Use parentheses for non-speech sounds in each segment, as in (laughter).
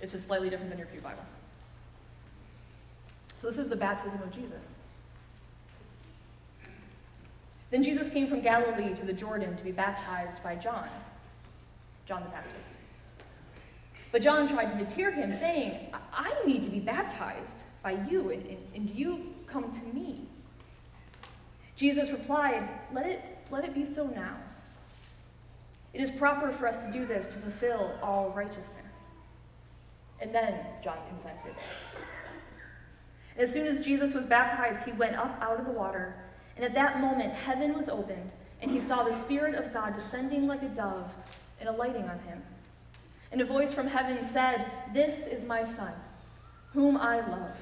It's just slightly different than your Pew Bible. So this is the baptism of Jesus. Then Jesus came from Galilee to the Jordan to be baptized by John, John the Baptist. But John tried to deter him, saying, I need to be baptized by you, and, and, you come to me. Jesus replied, let it, let it be so now. It is proper for us to do this to fulfill all righteousness. And then John consented. As soon as Jesus was baptized, he went up out of the water, and at that moment heaven was opened, and he saw the Spirit of God descending like a dove and alighting on him. And a voice from heaven said, This is my Son, whom I love,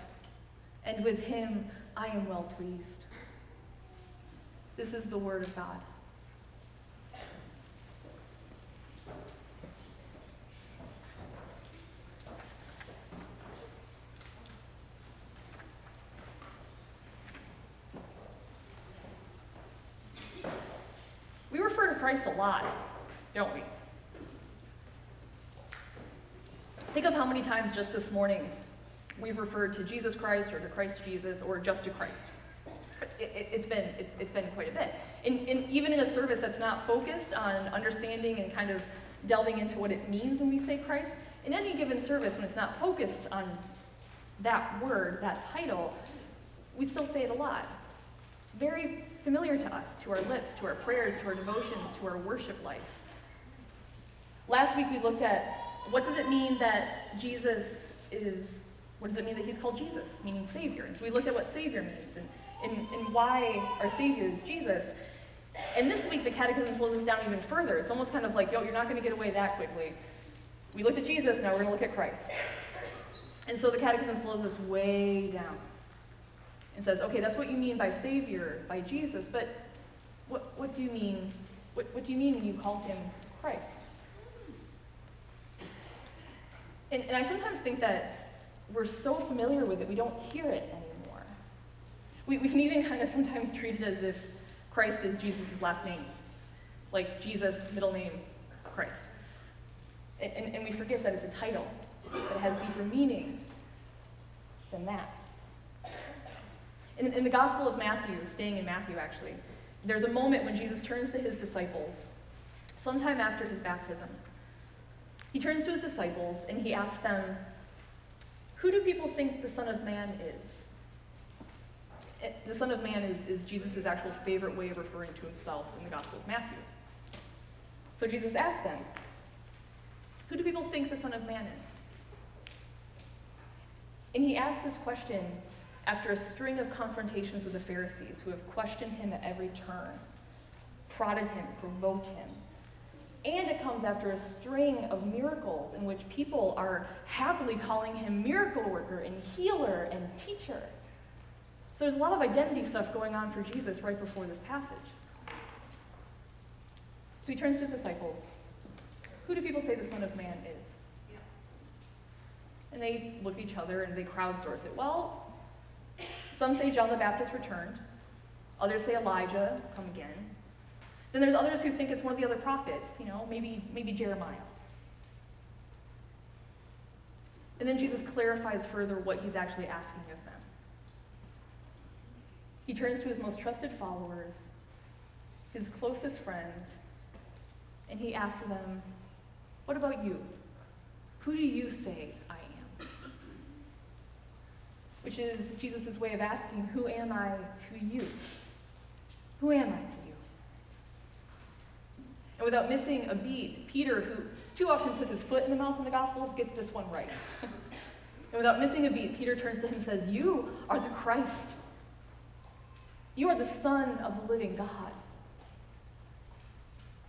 and with him I am well pleased. This is the word of God. We refer to Christ a lot, don't we? Think of how many times just this morning we've referred to Jesus Christ or to Christ Jesus or just to Christ. It, has been, it, has been quite a bit. And, and even in a service that's not focused on understanding and kind of delving into what it means when we say Christ, in any given service, when it's not focused on that word, that title, we still say it a lot. It's very familiar to us, to our lips, to our prayers, to our devotions, to our worship life. Last week we looked at what does it mean that Jesus is, what does it mean that he's called Jesus, meaning Savior? And so we looked at what Savior means and, and, and why our Savior is Jesus. And this week the Catechism slows us down even further. It's almost kind of like, yo, you're not going to get away that quickly. We looked at Jesus, now we're going to look at Christ. And so the Catechism slows us way down and says, okay, that's what you mean by Savior, by Jesus, but what, what do you mean? What, what do you mean when you call him Christ? And, and I sometimes think that we're so familiar with it, we don't hear it anymore. We, we can even kind of sometimes treat it as if Christ is Jesus' last name, like Jesus' middle name, Christ. And, and, and we forget that it's a title that has deeper meaning than that. In, in the Gospel of Matthew, staying in Matthew actually, there's a moment when Jesus turns to his disciples, sometime after his baptism. He turns to his disciples and he asks them, Who do people think the Son of Man is? Eh, the Son of Man is, is Jesus' actual favorite way of referring to himself in the Gospel of Matthew. So Jesus asks them, Who do people think the Son of Man is? And he asks this question after a string of confrontations with the Pharisees who have questioned him at every turn, prodded him, provoked him. And it comes after a string of miracles in which people are happily calling him miracle worker and healer and teacher. So there's a lot of identity stuff going on for Jesus right before this passage. So he turns to his disciples. Who do people say the Son of Man is? And they look at each other and they crowdsource it. Well, some say John the Baptist returned. Others say Elijah, come again. Then there's others who think it's one of the other prophets, you know, maybe, maybe Jeremiah. And then Jesus clarifies further what he's actually asking of them. He turns to his most trusted followers, his closest friends, and he asks them, What about you? Who do you say which is Jesus' way of asking, Who am I to you? Who am I to you? And without missing a beat, Peter, who too often puts his foot in the mouth in the Gospels, gets this one right. (laughs) and without missing a beat, Peter turns to him and says, You are the Christ. You are the Son of the living God.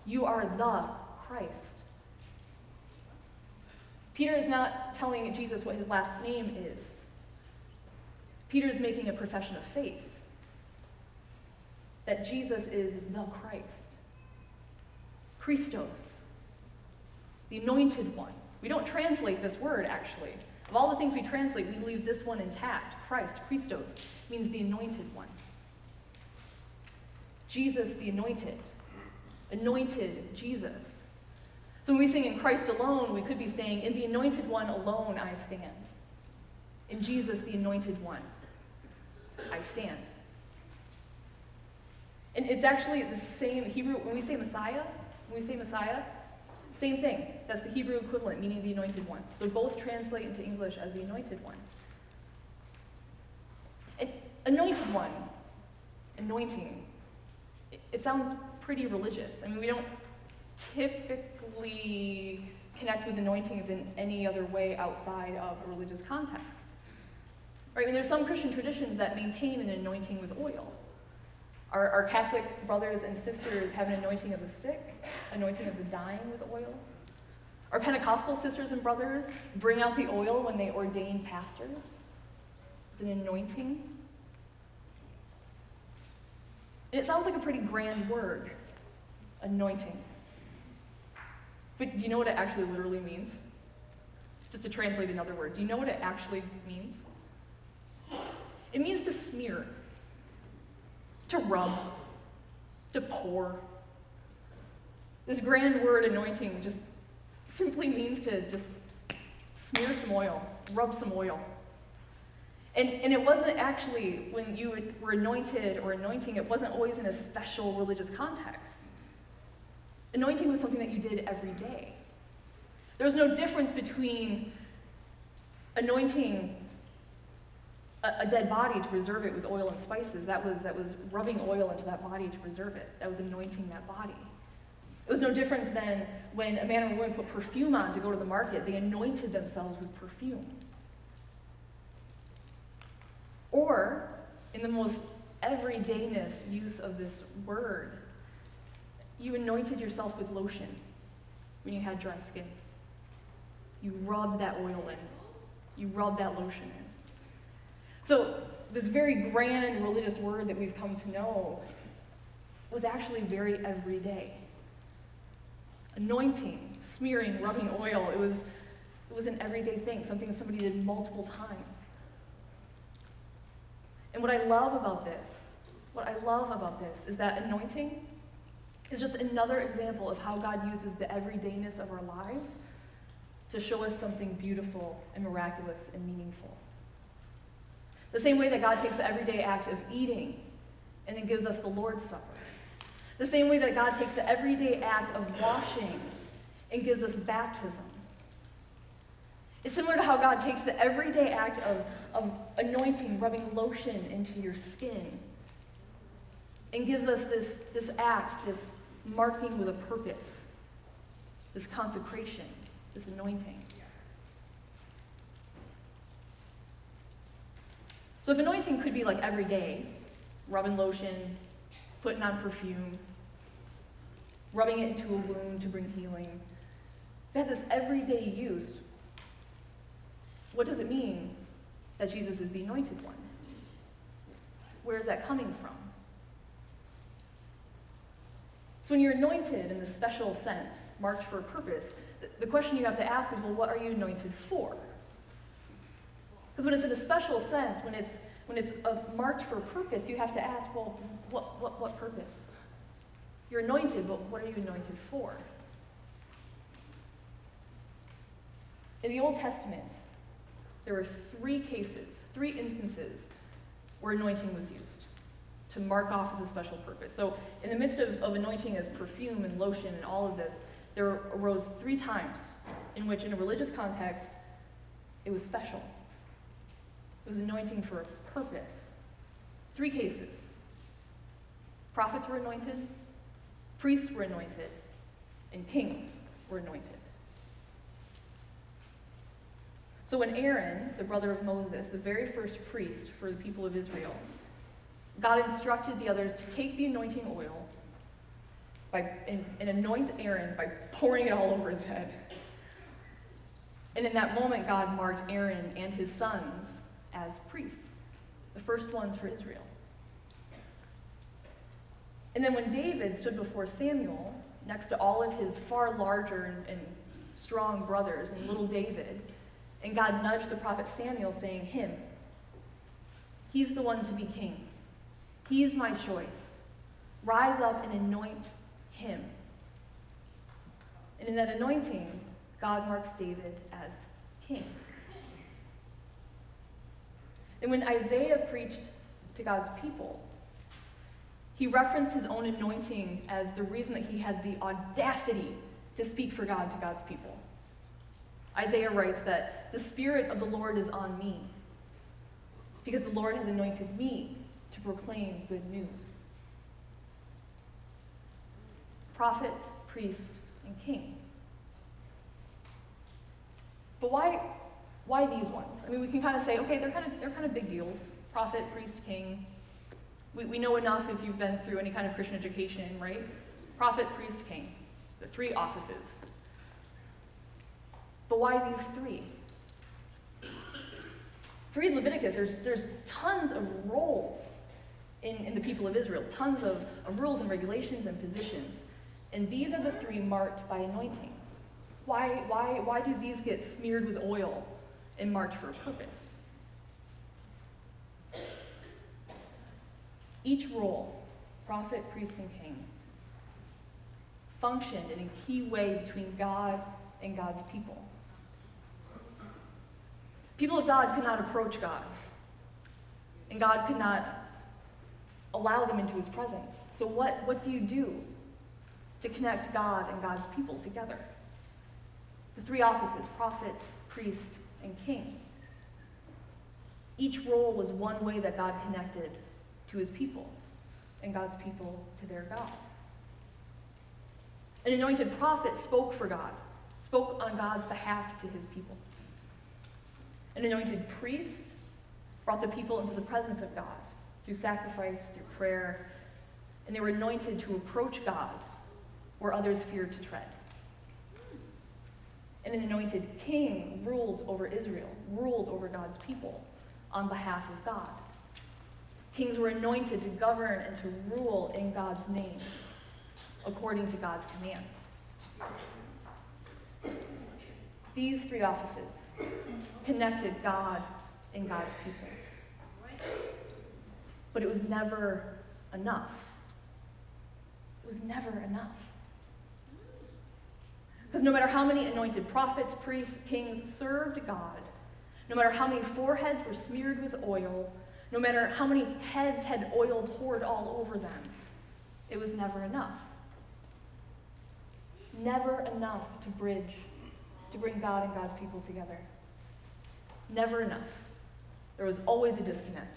You are the Christ. Peter is not telling Jesus what his last name is. Peter is making a profession of faith that Jesus is the Christ, Christos, the anointed one. We don't translate this word, actually. Of all the things we translate, we leave this one intact. Christ, Christos, means the anointed one. Jesus, the anointed. Anointed Jesus. So when we sing in Christ alone, we could be saying, In the anointed one alone I stand. In Jesus, the anointed one, I stand. And it's actually the same Hebrew, when we say Messiah, when we say Messiah, same thing. That's the Hebrew equivalent, meaning the anointed one. So both translate into English as the anointed one. And anointed one, anointing, it, it sounds pretty religious. I mean, we don't typically connect with anointings in any other way outside of a religious context. Right? I mean, there's some Christian traditions that maintain an anointing with oil. Our, our Catholic brothers and sisters have an anointing of the sick, anointing of the dying with oil. Our Pentecostal sisters and brothers bring out the oil when they ordain pastors. It's an anointing. And it sounds like a pretty grand word, anointing. But do you know what it actually literally means? Just to translate another word, do you know what it actually means? It means to smear, to rub, to pour. This grand word anointing just simply means to just smear some oil, rub some oil. And, and it wasn't actually, when you were anointed or anointing, it wasn't always in a special religious context. Anointing was something that you did every day. There was no difference between anointing a, a, dead body to preserve it with oil and spices. That was, that was rubbing oil into that body to preserve it. That was anointing that body. It was no difference than when a man or woman put perfume on to go to the market, they anointed themselves with perfume. Or, in the most everydayness use of this word, you anointed yourself with lotion when you had dry skin. You rubbed that oil in. You rubbed that lotion in. So, this very grand religious word that we've come to know was actually very everyday. Anointing, smearing, rubbing oil, it was, it was an everyday thing, something that somebody did multiple times. And what I love about this, what I love about this is that anointing is just another example of how God uses the everydayness of our lives to show us something beautiful and miraculous and meaningful. The same way that God takes the everyday act of eating and then gives us the Lord's Supper. The same way that God takes the everyday act of washing and gives us baptism. It's similar to how God takes the everyday act of, of anointing, rubbing lotion into your skin, and gives us this, this act, this marking with a purpose, this consecration, this anointing. So if anointing could be like every day, rubbing lotion, putting on perfume, rubbing it into a wound to bring healing, if it had this everyday use, what does it mean that Jesus is the anointed one? Where is that coming from? So when you're anointed in the special sense, marked for a purpose, the question you have to ask is, well, what are you anointed for? Because when it's in a special sense, when it's when it's a, marked for purpose, you have to ask, well, what, what, what purpose? You're anointed, but what are you anointed for? In the Old Testament, there were three cases, three instances where anointing was used to mark off as a special purpose. So, in the midst of, of anointing as perfume and lotion and all of this, there arose three times in which, in a religious context, it was special. It was anointing for a purpose. Three cases prophets were anointed, priests were anointed, and kings were anointed. So when Aaron, the brother of Moses, the very first priest for the people of Israel, God instructed the others to take the anointing oil by, and, and anoint Aaron by pouring it all over his head. And in that moment, God marked Aaron and his sons as priests, the first ones for Israel. And then when David stood before Samuel, next to all of his far larger and, and strong brothers and little David, and God nudged the prophet Samuel, saying, Him, he's the one to be king. He's my choice. Rise up and anoint him. And in that anointing, God marks David as king. And when Isaiah preached to God's people, he referenced his own anointing as the reason that he had the audacity to speak for God to God's people. Isaiah writes that the Spirit of the Lord is on me because the Lord has anointed me to proclaim good news. Prophet, priest, and king. But why, why these ones? I mean, we can kind of say, okay, they're kind of, they're kind of big deals. Prophet, priest, king. We, we know enough if you've been through any kind of Christian education, right? Prophet, priest, king. The three offices. But why these three? Read Leviticus, there's, there's tons of roles in, in the people of Israel, tons of, of rules and regulations and positions. And these are the three marked by anointing. Why, why, why do these get smeared with oil and marked for a purpose? Each role, prophet, priest, and king, functioned in a key way between God and God's people. People of God could not approach God, and God could not allow them into his presence. So, what, what do you do to connect God and God's people together? The three offices prophet, priest, and king. Each role was one way that God connected to his people, and God's people to their God. An anointed prophet spoke for God, spoke on God's behalf to his people. An anointed priest brought the people into the presence of God through sacrifice, through prayer, and they were anointed to approach God where others feared to tread. And an anointed king ruled over Israel, ruled over God's people on behalf of God. Kings were anointed to govern and to rule in God's name, according to God's commands. These three offices connected God and God's people. But it was never enough. It was never enough. Because no matter how many anointed prophets, priests, kings served God, no matter how many foreheads were smeared with oil, no matter how many heads had oil poured all over them, it was never enough. Never enough to bridge, to bring God and God's people together. Never enough. There was always a disconnect.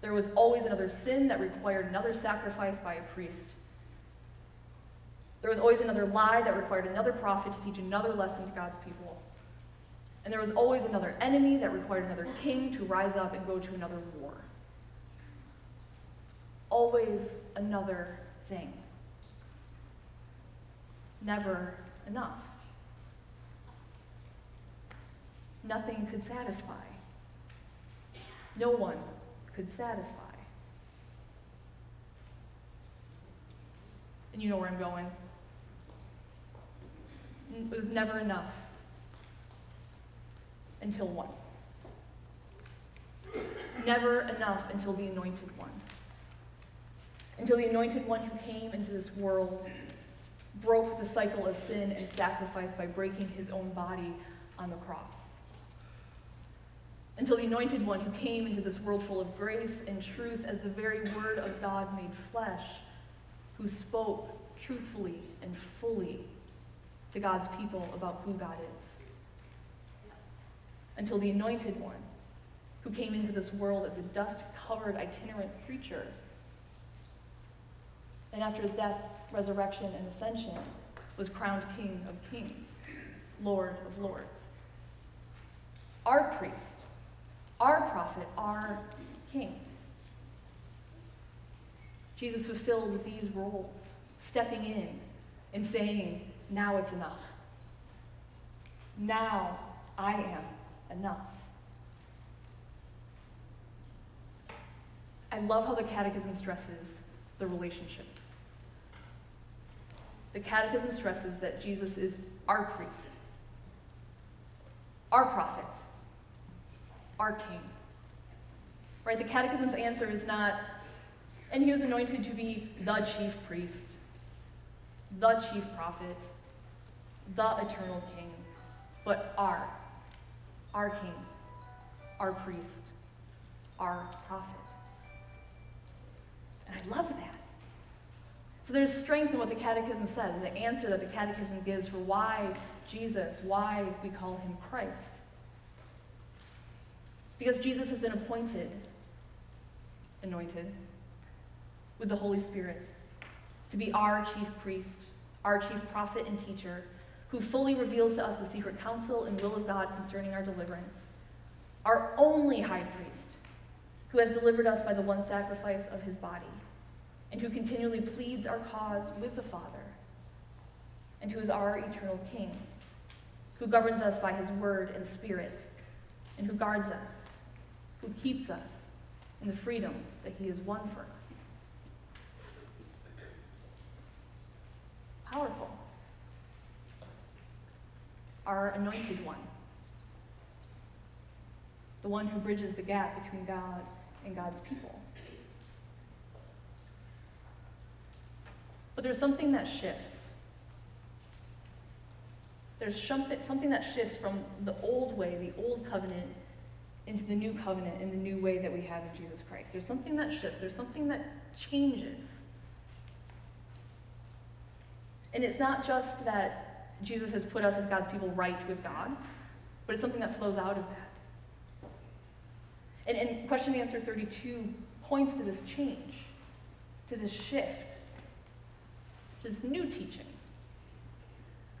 There was always another sin that required another sacrifice by a priest. There was always another lie that required another prophet to teach another lesson to God's people. And there was always another enemy that required another king to rise up and go to another war. Always another thing. Never enough. Nothing could satisfy. No one could satisfy. And you know where I'm going. It was never enough until one. Never enough until the anointed one. Until the anointed one who came into this world broke the cycle of sin and sacrifice by breaking his own body on the cross. Until the anointed one who came into this world full of grace and truth as the very word of God made flesh, who spoke truthfully and fully to God's people about who God is. Until the anointed one, who came into this world as a dust covered itinerant preacher, and after his death, resurrection, and ascension, was crowned King of Kings, Lord of Lords. Our priest, our prophet, our king. Jesus fulfilled these roles, stepping in and saying, now it's enough. Now I am enough. I love how the Catechism stresses the relationship. The Catechism stresses that Jesus is our priest, our prophet, our king. Right? The Catechism's answer is not, and he was anointed to be the chief priest, the chief prophet, the eternal King, but our, our King, our priest, our prophet. And I love that. So there's strength in what the Catechism says, and the answer that the Catechism gives for why Jesus, why we call him Christ. Because Jesus has been appointed, anointed, with the Holy Spirit to be our chief priest, our chief prophet and teacher, who fully reveals to us the secret counsel and will of God concerning our deliverance, our only high priest, who has delivered us by the one sacrifice of his body, and who continually pleads our cause with the Father, and who is our eternal King, who governs us by his word and spirit, and who guards us, who keeps us in the freedom that he has won for us. Powerful. Our anointed one, the one who bridges the gap between God and God's people. But there's something that shifts. There's something that shifts from the old way, the old covenant, into the new covenant in the new way that we have in Jesus Christ. There's something that shifts, there's something that changes. And it's not just that Jesus has put us as God's people right with God, but it's something that flows out of that. And, and question and answer 32 points to this change, to this shift, to this new teaching.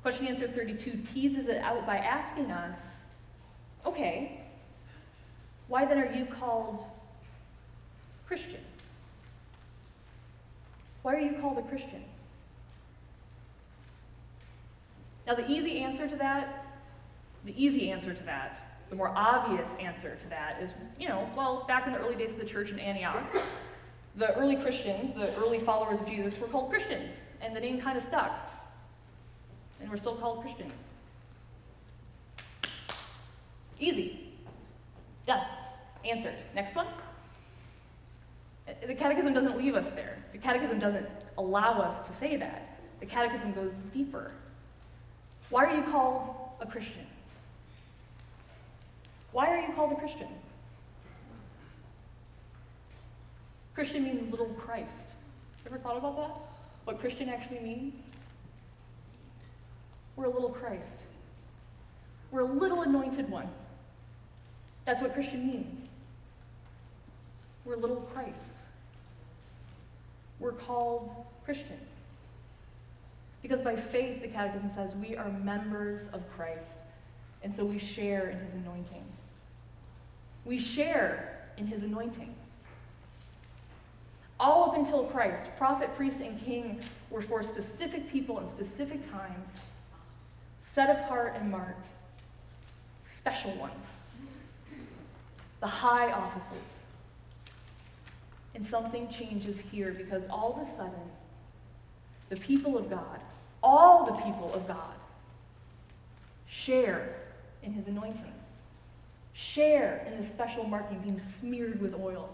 Question and answer 32 teases it out by asking us, okay, why then are you called Christian? Why are you called a Christian? Now, the easy answer to that, the easy answer to that, the more obvious answer to that is, you know, well, back in the early days of the church in Antioch, the early Christians, the early followers of Jesus, were called Christians, and the name kind of stuck. And we're still called Christians. Easy. Done. Answered. Next one. The Catechism doesn't leave us there. The Catechism doesn't allow us to say that. The Catechism goes deeper. Why are you called a Christian? Why are you called a Christian? Christian means little Christ. Ever thought about that? What Christian actually means? We're a little Christ. We're a little anointed one. That's what Christian means. We're little Christ. We're called Christians. Because by faith, the Catechism says, we are members of Christ, and so we share in his anointing. We share in his anointing. All up until Christ, prophet, priest, and king were for specific people in specific times, set apart and marked, special ones, the high offices. And something changes here because all of a sudden, the people of God all the people of God share in his anointing, share in the special marking, being smeared with oil,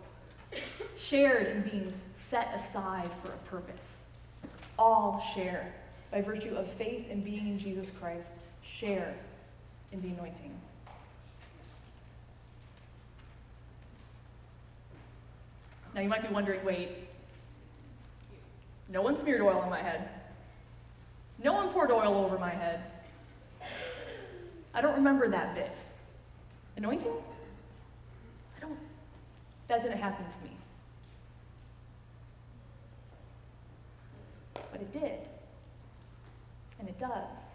shared in being set aside for a purpose. All share by virtue of faith and being in Jesus Christ, share in the anointing. Now you might be wondering wait, no one smeared oil on my head. No one poured oil over my head. I don't remember that bit. Anointing? I don't, that didn't happen to me. But it did. And it does.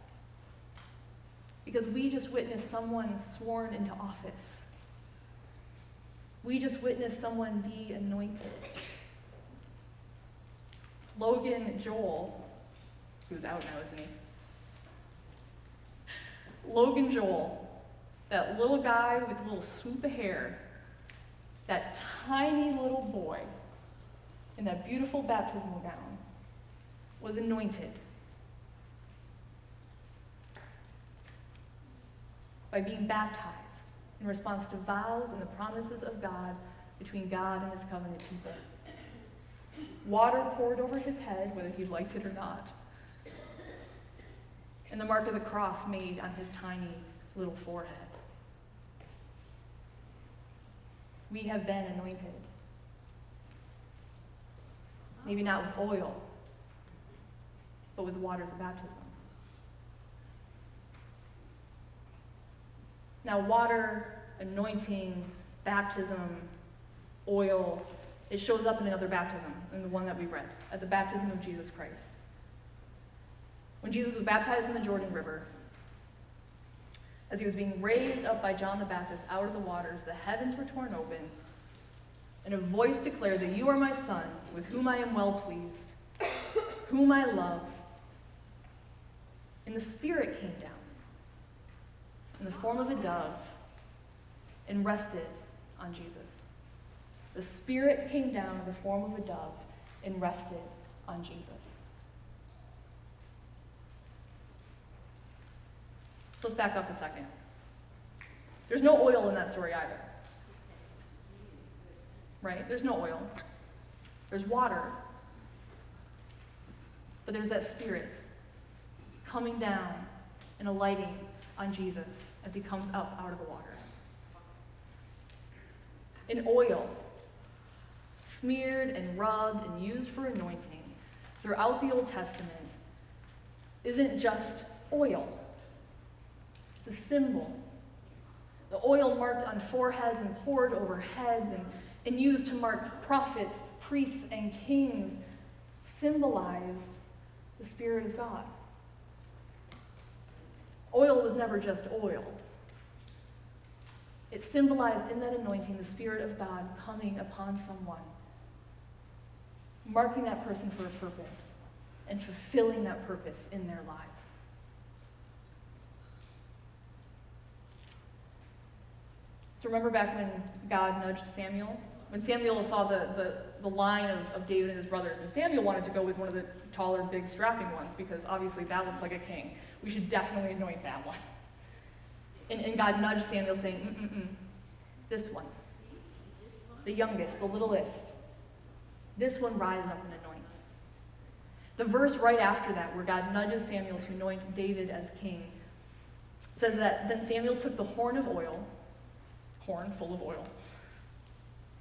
Because we just witnessed someone sworn into office. We just witnessed someone be anointed. Logan Joel who's out now, isn't he? Logan Joel, that little guy with a little swoop of hair, that tiny little boy in that beautiful baptismal gown, was anointed by being baptized in response to vows and the promises of God between God and his covenant people. Water poured over his head, whether he liked it or not and the mark of the cross made on his tiny little forehead. We have been anointed. Maybe not with oil, but with the waters of baptism. Now, water, anointing, baptism, oil, it shows up in another baptism, in the one that we read, at the baptism of Jesus Christ. When Jesus was baptized in the Jordan River, as he was being raised up by John the Baptist out of the waters, the heavens were torn open, and a voice declared that you are my son, with whom I am well pleased, whom I love. And the Spirit came down in the form of a dove and rested on Jesus. The Spirit came down in the form of a dove and rested on Jesus. So let's back up a second. There's no oil in that story either. Right? There's no oil. There's water. But there's that spirit coming down and alighting on Jesus as he comes up out of the waters. An oil smeared and rubbed and used for anointing throughout the Old Testament isn't just oil. It's a symbol. The oil marked on foreheads and poured over heads and, and used to mark prophets, priests, and kings symbolized the Spirit of God. Oil was never just oil. It symbolized in that anointing the Spirit of God coming upon someone, marking that person for a purpose, and fulfilling that purpose in their lives. So remember back when God nudged Samuel? When Samuel saw the, the, the line of, of David and his brothers, and Samuel wanted to go with one of the taller, big, strapping ones because obviously that looks like a king. We should definitely anoint that one. And, and God nudged Samuel, saying, Mm-mm-mm, This one, the youngest, the littlest, this one rise up and anoint. The verse right after that, where God nudges Samuel to anoint David as king, says that then Samuel took the horn of oil horn full of oil,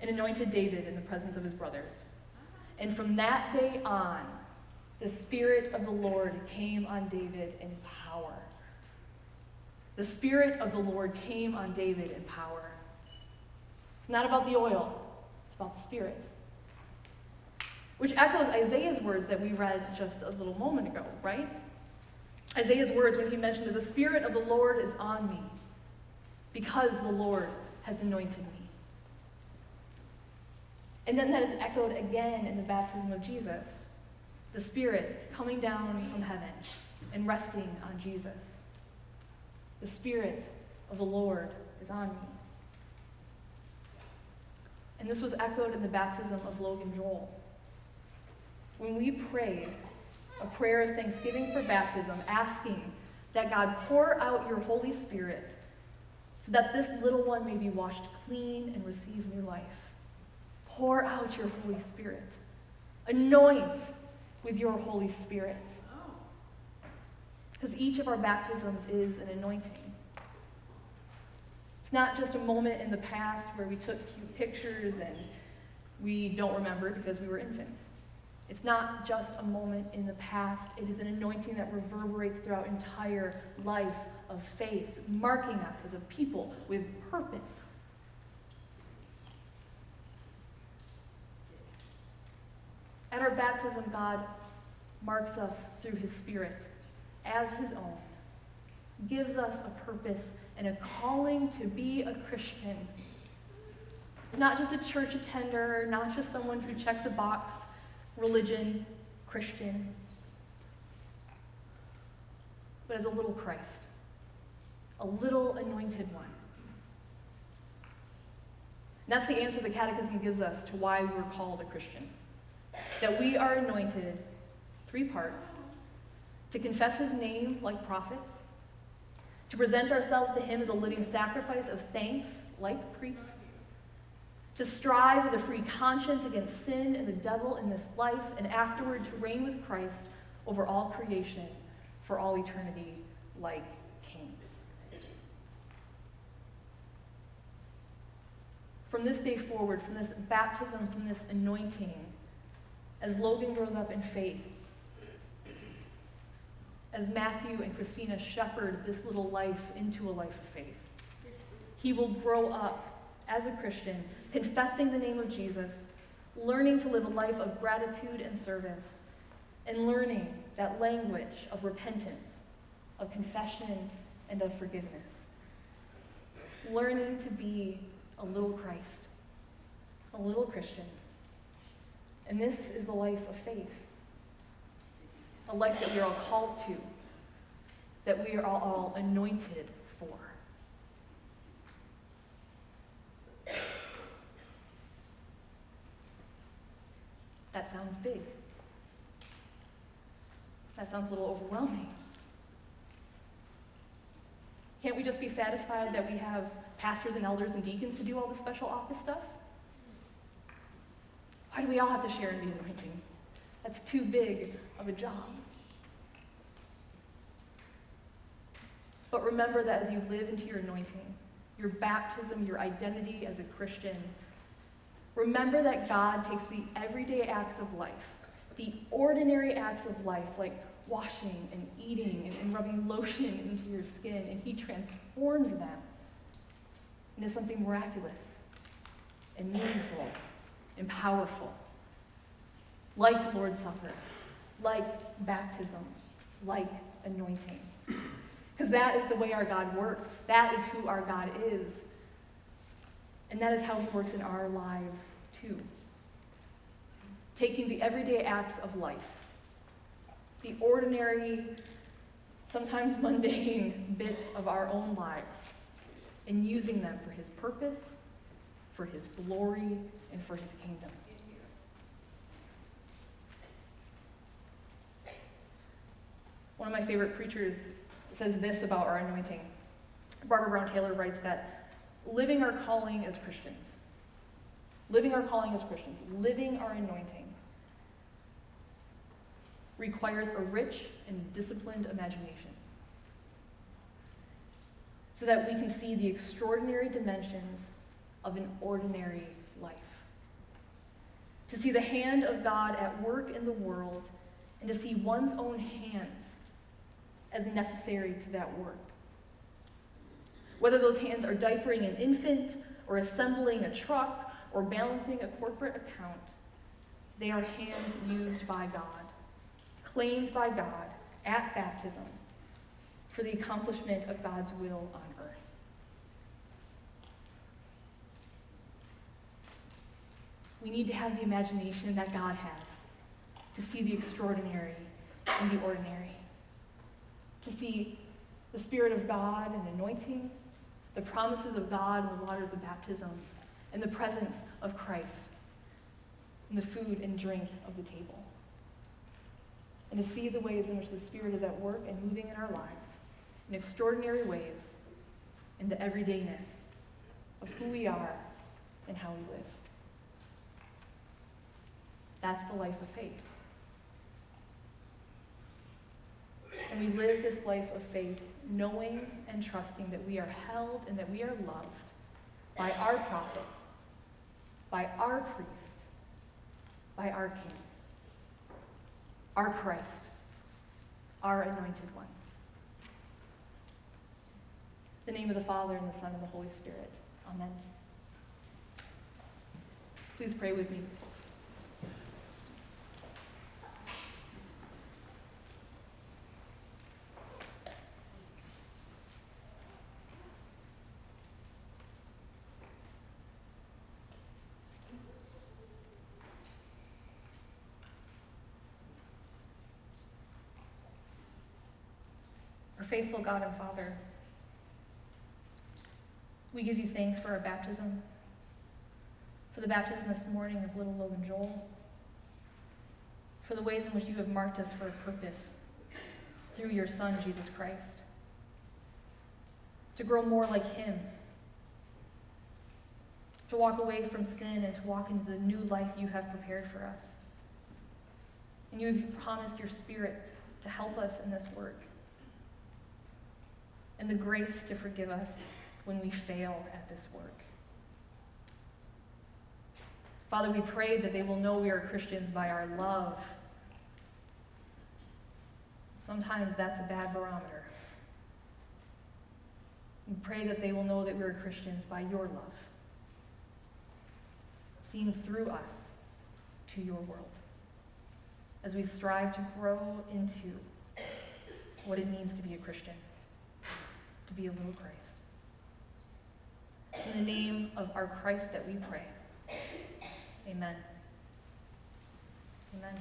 and anointed David in the presence of his brothers. And from that day on, the Spirit of the Lord came on David in power. The Spirit of the Lord came on David in power. It's not about the oil, it's about the Spirit. Which echoes Isaiah's words that we read just a little moment ago, right? Isaiah's words when he mentioned that the Spirit of the Lord is on me because the Lord has anointed me. And then that is echoed again in the baptism of Jesus the Spirit coming down from heaven and resting on Jesus. The Spirit of the Lord is on me. And this was echoed in the baptism of Logan Joel. When we prayed a prayer of thanksgiving for baptism, asking that God pour out your Holy Spirit so that this little one may be washed clean and receive new life. Pour out your Holy Spirit. Anoint with your Holy Spirit. Because each of our baptisms is an anointing. It's not just a moment in the past where we took cute pictures and we don't remember because we were infants. It's not just a moment in the past, it is an anointing that reverberates throughout entire life of faith, marking us as a people with purpose. At our baptism, God marks us through his Spirit as his own, gives us a purpose and a calling to be a Christian. Not just a church attender, not just someone who checks a box, religion, Christian, but as a little Christ a little anointed one. And that's the answer the Catechism gives us to why we're called a Christian. That we are anointed, three parts, to confess his name like prophets, to present ourselves to him as a living sacrifice of thanks like priests, to strive with a free conscience against sin and the devil in this life, and afterward to reign with Christ over all creation for all eternity like kings. From this day forward, from this baptism, from this anointing, as Logan grows up in faith, as Matthew and Christina shepherd this little life into a life of faith, he will grow up as a Christian, confessing the name of Jesus, learning to live a life of gratitude and service, and learning that language of repentance, of confession, and of forgiveness. Learning to be a little Christ, a little Christian. And this is the life of faith, a life that we are all called to, that we are all anointed for. That sounds big. That sounds a little overwhelming. Can't we just be satisfied that we have pastors and elders and deacons to do all the special office stuff? Why do we all have to share in the anointing? That's too big of a job. But remember that as you live into your anointing, your baptism, your identity as a Christian, remember that God takes the everyday acts of life, the ordinary acts of life, like washing and eating and, and rubbing lotion into your skin, and He transforms them into something miraculous and meaningful and powerful, like Lord's Supper, like baptism, like anointing. Because that is the way our God works. That is who our God is. And that is how He works in our lives, too. Taking the everyday acts of life, the ordinary, sometimes mundane (laughs) bits of our own lives, and using them for His purpose, for His glory, and for His kingdom. One of my favorite preachers says this about our anointing. Barbara Brown Taylor writes that living our calling as Christians, living our calling as Christians, living our anointing, requires a rich and disciplined imagination so that we can see the extraordinary dimensions of an ordinary life. To see the hand of God at work in the world and to see one's own hands as necessary to that work. Whether those hands are diapering an infant or assembling a truck or balancing a corporate account, they are hands used by God, claimed by God at baptism for the accomplishment of God's will on earth. We need to have the imagination that God has to see the extraordinary in the ordinary to see the Spirit of God and anointing, the promises of God in the waters of baptism, and the presence of Christ in the food and drink of the table. And to see the ways in which the Spirit is at work and moving in our lives in extraordinary ways in the everydayness of who we are and how we live. That's the life of faith. And we live this life of faith knowing and trusting that we are held and that we are loved by our prophet, by our priest, by our king, our Christ, our anointed one. In the name of the Father, and the Son, and the Holy Spirit. Amen. Please pray with me. Faithful God and Father, we give you thanks for our baptism, for the baptism this morning of little Logan Joel, for the ways in which you have marked us for a purpose through your Son, Jesus Christ, to grow more like him, to walk away from sin and to walk into the new life you have prepared for us. And you have promised your Spirit to help us in this work and the grace to forgive us when we fail at this work. Father, we pray that they will know we are Christians by our love. Sometimes that's a bad barometer. We pray that they will know that we are Christians by your love, seen through us to your world, as we strive to grow into what it means to be a Christian, to be a little Christ. In the name of our Christ that we pray. Amen. Amen.